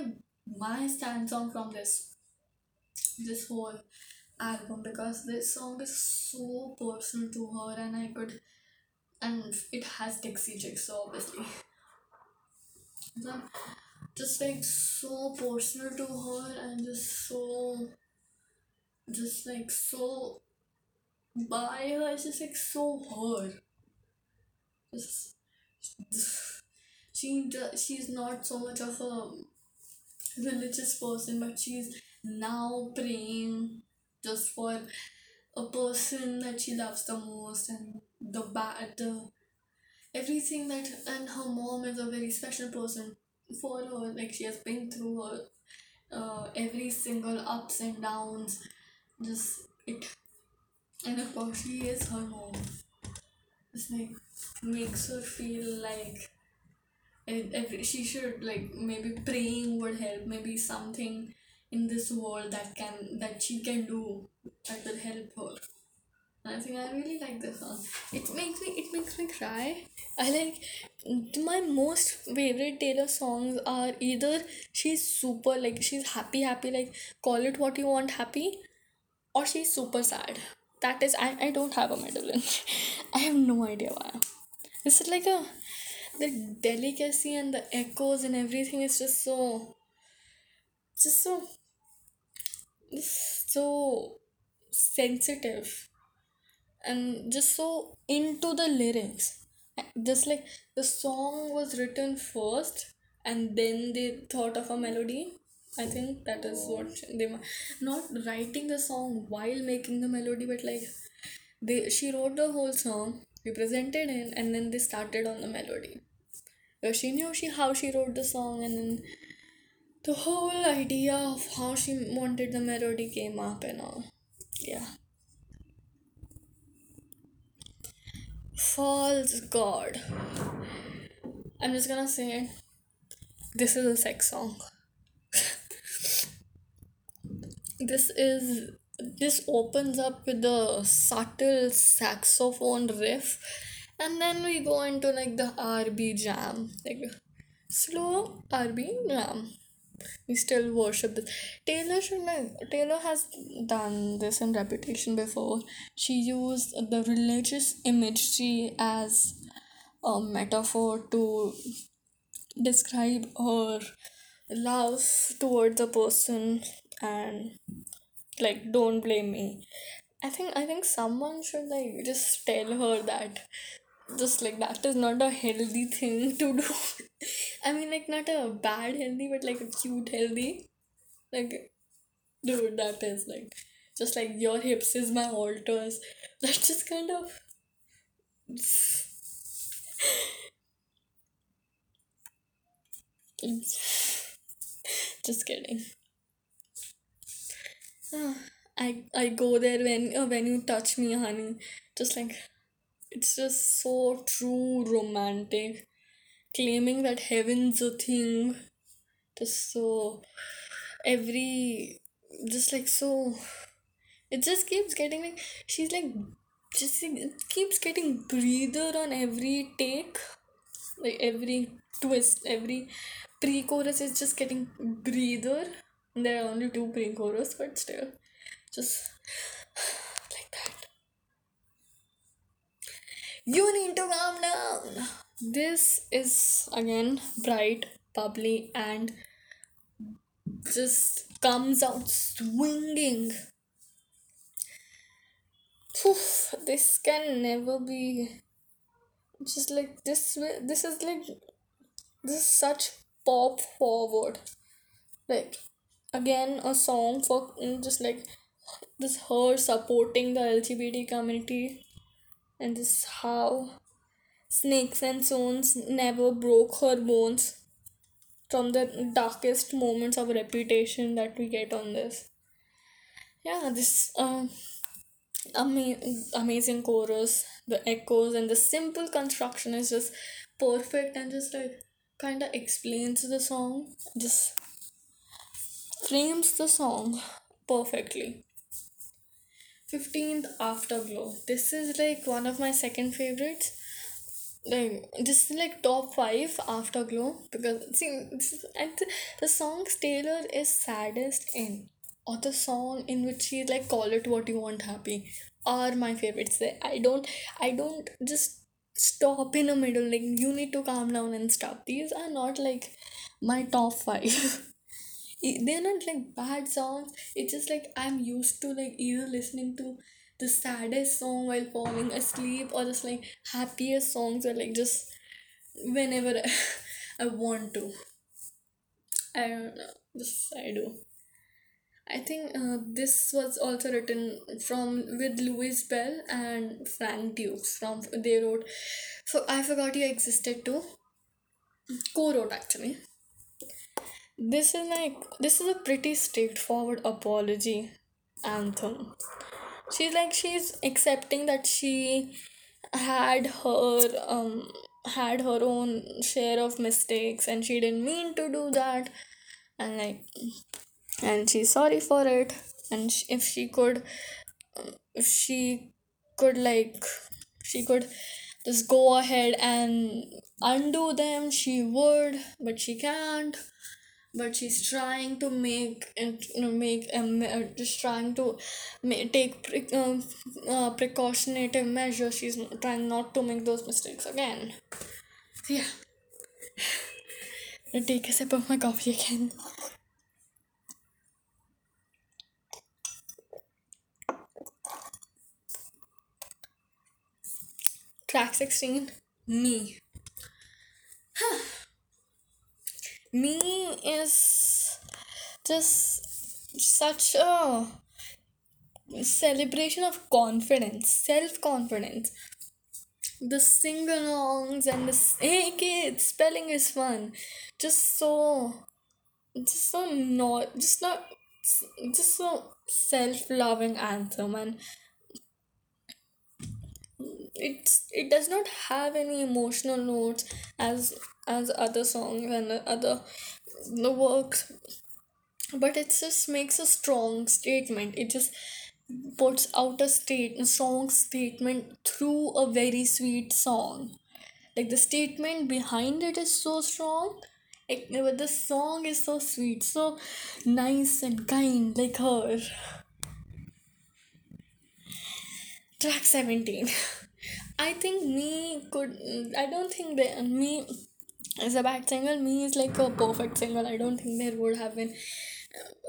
Speaker 1: my stand song from this this whole album because this song is so personal to her and i could and it has dixie so obviously. So just like so personal to her and just so just like so by her. It's just like so her. Just she do- she's not so much of a religious person but she's now praying just for a person that she loves the most and the bad the everything that and her mom is a very special person for her like she has been through her uh, every single ups and downs just it and of course she is her mom. It's like makes her feel like and every, she should like maybe praying would help maybe something in this world that can that she can do that will help her I think I really like this song. It makes me it makes me cry. I like my most favorite Taylor songs are either she's super like she's happy happy like call it what you want happy or she's super sad. That is I, I don't have a middle in. <laughs> I have no idea why. Is like a the delicacy and the echoes and everything is just so just so so sensitive and just so into the lyrics. Just like the song was written first and then they thought of a melody. I think that is what they were not writing the song while making the melody but like they she wrote the whole song we presented it and then they started on the melody. Where she knew she how she wrote the song and then the whole idea of how she wanted the melody came up and all. Yeah false god. I'm just gonna say this is a sex song. <laughs> This is this opens up with the subtle saxophone riff and then we go into like the rb jam. Like slow rb jam we still worship this. Taylor like taylor has done this in reputation before. She used the religious imagery as a metaphor to describe her love towards a person and like don't blame me. I think i think someone should like just tell her that just like that is not a healthy thing to do. <laughs> I mean like not a bad healthy but like a cute healthy. Like dude that is like just like your hips is my altars. <laughs> That's just kind of <laughs> just kidding. <sighs> I I go there when uh, when you touch me, honey. Just like it's just so true romantic. Claiming that heaven's a thing. Just so every just like so it just keeps getting like she's like just keeps getting breather on every take. Like every twist, every pre-chorus is just getting breather. There are only two pre-chorus, but still, just like that. You need to calm down. This is again bright, bubbly, and just comes out swinging. Poof, this can never be just like this. This is like this is such pop forward. Like again, a song for just like this her supporting the LGBT community and this is how snakes and stones never broke her bones from the darkest moments of reputation that we get on this. Yeah, this um ama- amazing chorus, the echoes, and the simple construction is just perfect and just like kind of explains the song, just frames the song perfectly. 15th Afterglow. This is like one of my second favorites. Like this is like top five Afterglow because see and the, songs Taylor is saddest in or the song in which she like call it what you want happy are my favorites. I don't I don't just stop in the middle like you need to calm down and stop. These are not like my top five. <laughs> they're not like bad songs. It's just like i'm used to like either listening to the saddest song while falling asleep or just like happiest songs or like just whenever <laughs> i want to. I don't know. Just i do. I think uh, this was also written from with louis bell and frank dukes from they wrote so i forgot you existed too. Co-wrote actually this is like this is a pretty straightforward apology anthem. She's like she's accepting that she had her um had her own share of mistakes and she didn't mean to do that. And like and she's sorry for it. And sh- if she could if she could like she could just go ahead and undo them she would but she can't but she's trying to make it you know, make um, uh, just trying to take pre- um, uh, precautionative measures. She's trying not to make those mistakes again. So yeah take a sip of my coffee again. Track 16 me me is just such a celebration of confidence self-confidence. The sing-alongs and the hey kids spelling is fun. Just so just so not just not just so self-loving anthem and it's it does not have any emotional notes as as other songs and other the works. But it just makes a strong statement. It just puts out a state a strong statement through a very sweet song. Like the statement behind it is so strong. It, but the song is so sweet so nice and kind like her. Track 17 <laughs> i think me could i don't think that me is a bad single me. Is like a perfect single i don't think there would have been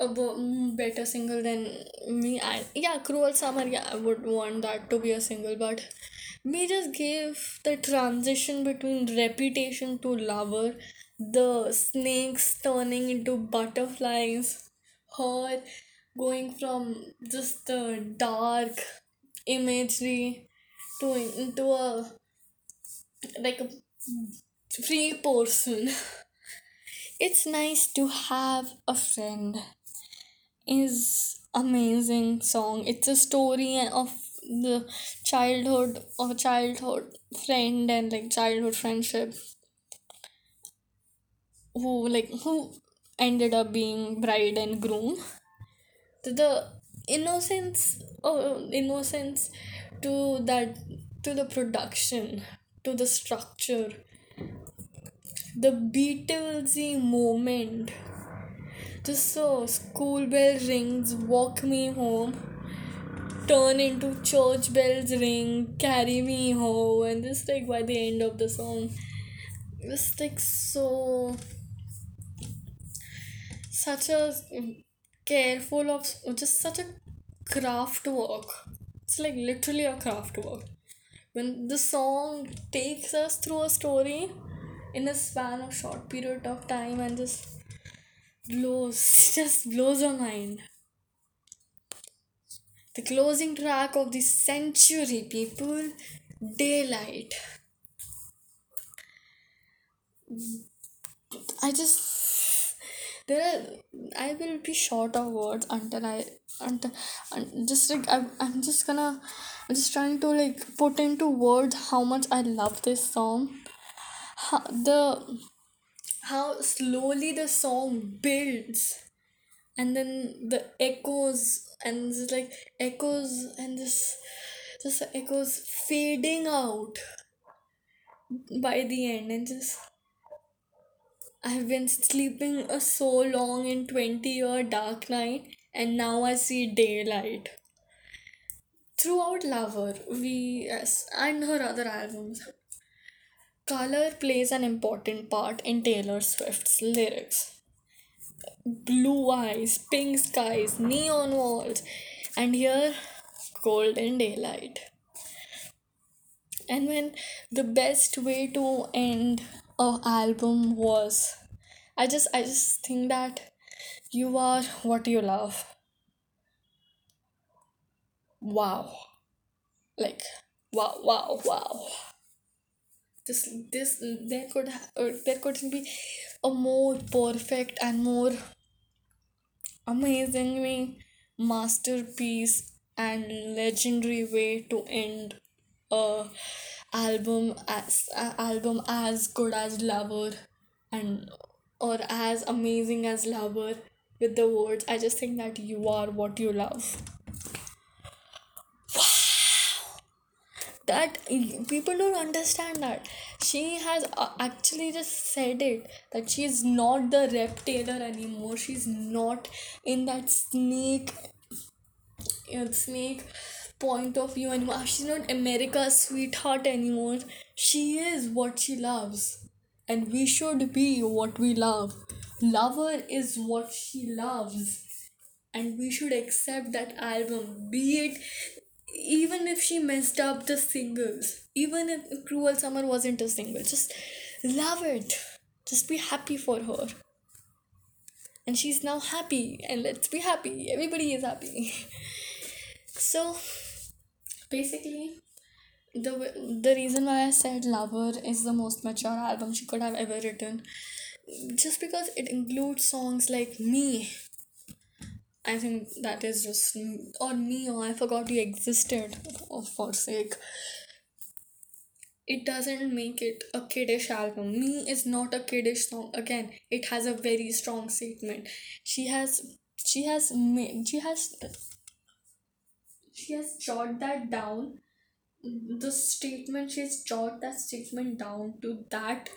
Speaker 1: a mm, better single than me. I, yeah cruel summer yeah i would want that to be a single but me just gave the transition between reputation to lover the snakes turning into butterflies her going from just the dark imagery to into a like a free person it's nice to have a friend is amazing song. It's a story of the childhood of a childhood friend and like childhood friendship who like who ended up being bride and groom. To the innocence oh innocence to that to the production to the structure the beatlesy moment. Just so school bell rings walk me home. Turn into church bells ring carry me home. And just like by the end of the song just like so such a careful of just such a craft work. It's like literally a craft work. When the song takes us through a story in a span of short period of time and just blows <laughs> just blows our mind. The closing track of the century people daylight. I just there are i will be short of words until i until un- just like I'm, I'm just gonna i'm just trying to like put into words how much i love this song how, the how slowly the song builds and then the echoes and just like echoes and this just echoes fading out by the end and just I've been sleeping uh, so long in 20 year dark night and now I see daylight. Throughout Lover, we yes, and her other albums, color plays an important part in Taylor Swift's lyrics. Blue eyes, pink skies, neon walls, and here golden daylight. And when the best way to end a album was I just I just think that you are what you love. Wow. Like wow, wow, wow. This this there could ha- there couldn't be a more perfect and more amazingly masterpiece and legendary way to end a album as a album as good as lover and or as amazing as lover with the words i just think that you are what you love that people don't understand that. She has uh, actually just said it that she's not the rep taylor anymore. She's not in that snake uh, snake point of view anymore. She's not america's sweetheart anymore. She is what she loves. And we should be what we love. Lover is what she loves. And we should accept that album be it even if she messed up the singles even if cruel summer wasn't a single just love it. Just be happy for her. And she's now happy and let's be happy. Everybody is happy. <laughs> So basically the the reason why i said lover is the most mature album she could have ever written just because it includes songs like me I think that is just on me or I forgot you existed oh, for sake. It doesn't make it a kiddish album. Me is not a kiddish song. Again, it has a very strong statement. She has she has made she has she has jot that down. The statement she's jot that statement down to that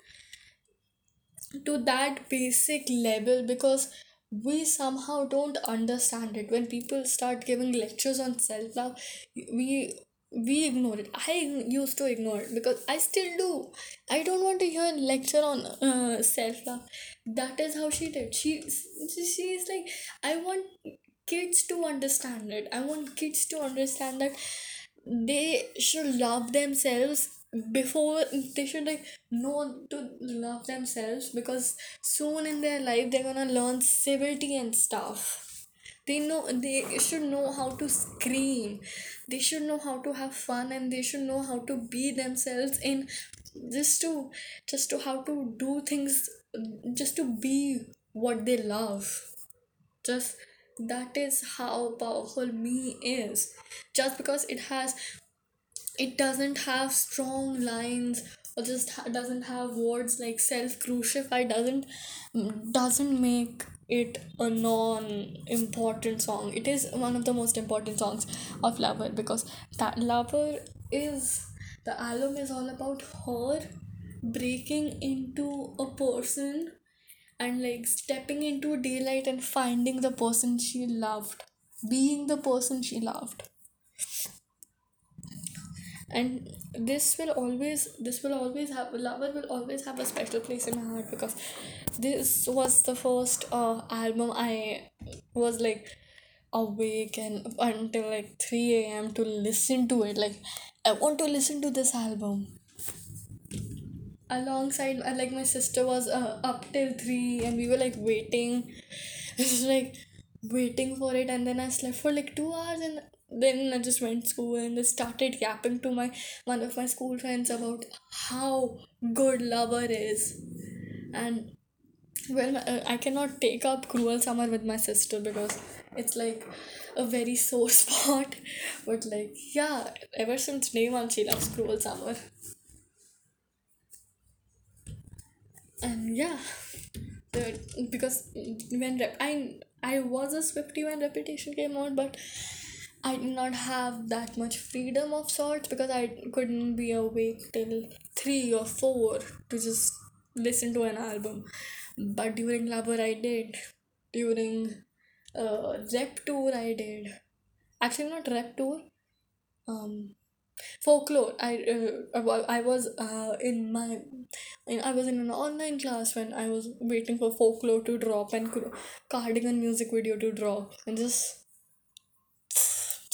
Speaker 1: to that basic level because we somehow don't understand it. When people start giving lectures on self-love we we ignore it. I used to ignore it because i still do. I don't want to hear a lecture on uh, self-love. That is how she did. She she is like i want kids to understand it. I want kids to understand that they should love themselves before they should like know to love themselves because soon in their life they're gonna learn civility and stuff. They know they should know how to scream. They should know how to have fun and they should know how to be themselves in just to just to how to do things just to be what they love. Just that is how powerful me is. Just because it has it doesn't have strong lines or just ha- doesn't have words like self crucify doesn't mm, doesn't make it a non important song. It is one of the most important songs of lover because that lover is the album is all about her breaking into a person and like stepping into daylight and finding the person she loved being the person she loved and this will always this will always have lover will always have a special place in my heart because this was the first uh, album i was like awake and until like 3 a.m to listen to it. Like i want to listen to this album. Alongside uh, like my sister was uh, up till 3 and we were like waiting. <laughs> It was like waiting for it. And then i slept for like 2 hours and then I just went to school and just started yapping to my one of my school friends about how good Lover is, and well, uh, I cannot take up Cruel Summer with my sister because it's like a very sore <laughs> spot. But like, yeah, ever since day one, she loves Cruel Summer, and yeah, because when rep- I I was a Swiftie when Reputation came out, but I did not have that much freedom of sorts because I couldn't be awake till three or four to just listen to an album. But during Lover, I did. During uh, Rep Tour, I did. Actually, not Rep Tour. Um, folklore. I uh, I was uh, in my I was in an online class when I was waiting for folklore to drop and cardigan music video to drop and just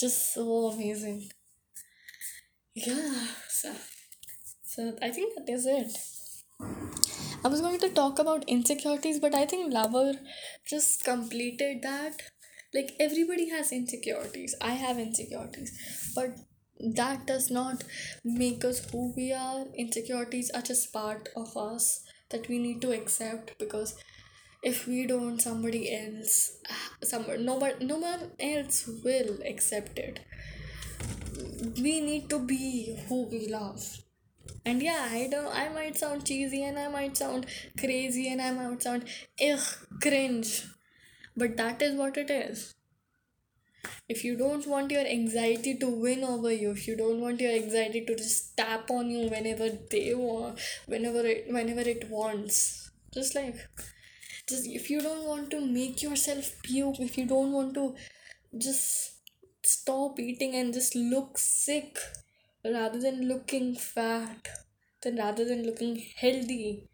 Speaker 1: just so amazing. Yeah, so, so I think that is it. I was going to talk about insecurities, but I think Lover just completed that. Like everybody has insecurities. I have insecurities, but that does not make us who we are insecurities are just part of us that we need to accept because if we don't somebody else somebody no one no one else will accept it. We need to be who we love. And yeah i don't i might sound cheesy and i might sound crazy and i might sound ugh cringe. But that is what it is. If you don't want your anxiety to win over you if you don't want your anxiety to just tap on you whenever they want whenever it whenever it wants just like just if you don't want to make yourself puke if you don't want to just stop eating and just look sick rather than looking fat then rather than looking healthy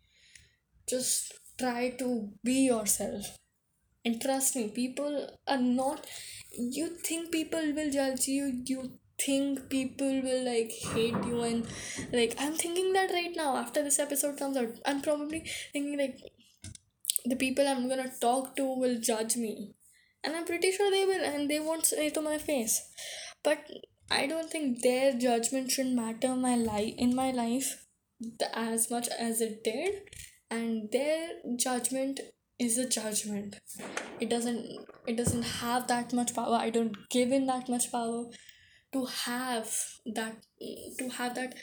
Speaker 1: just try to be yourself. And trust me people are not you think people will judge you you think people will like hate you and like i'm thinking that right now after this episode comes out i'm probably thinking like the people i'm gonna talk to will judge me. And i'm pretty sure they will and they won't say to my face. But i don't think their judgment should matter my life in my life as much as it did. And their judgment is a judgment. It doesn't it doesn't have that much power. I don't give in that much power to have that to have that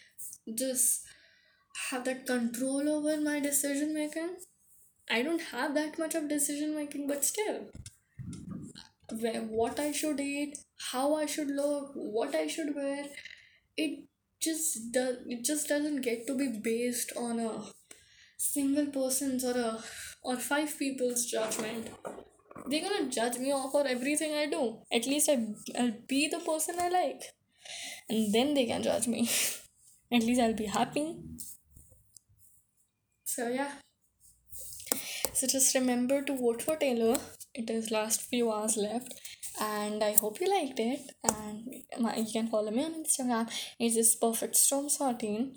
Speaker 1: just have that control over my decision making i don't have that much of decision making but still. What i should eat how i should look what i should wear it just does it just doesn't get to be based on a single person's or a or five people's judgment. They're gonna judge me for everything i do. At least I, i'll be the person i like. And then they can judge me. <laughs> At least i'll be happy. So yeah so just remember to vote for taylor. It is last few hours left and i hope you liked it. And you can follow me on instagram. It's just perfect storm 14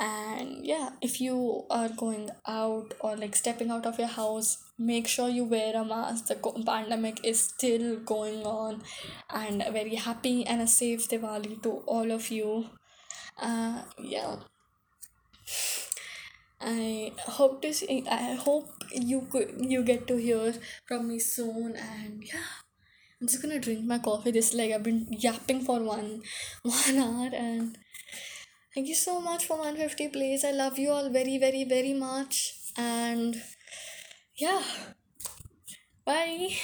Speaker 1: and yeah if you are going out or like stepping out of your house make sure you wear a mask. The pandemic is still going on. And a very happy and a safe diwali to all of you. Uh yeah. I hope to see i hope you could you get to hear from me soon and yeah i'm just gonna drink my coffee this like i've been yapping for one <laughs> one hour and Thank you so much for 150 plays. I love you all very, very, very much. And yeah, bye.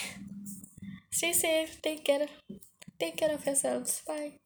Speaker 1: Stay safe. Take care. Take care of yourselves. Bye.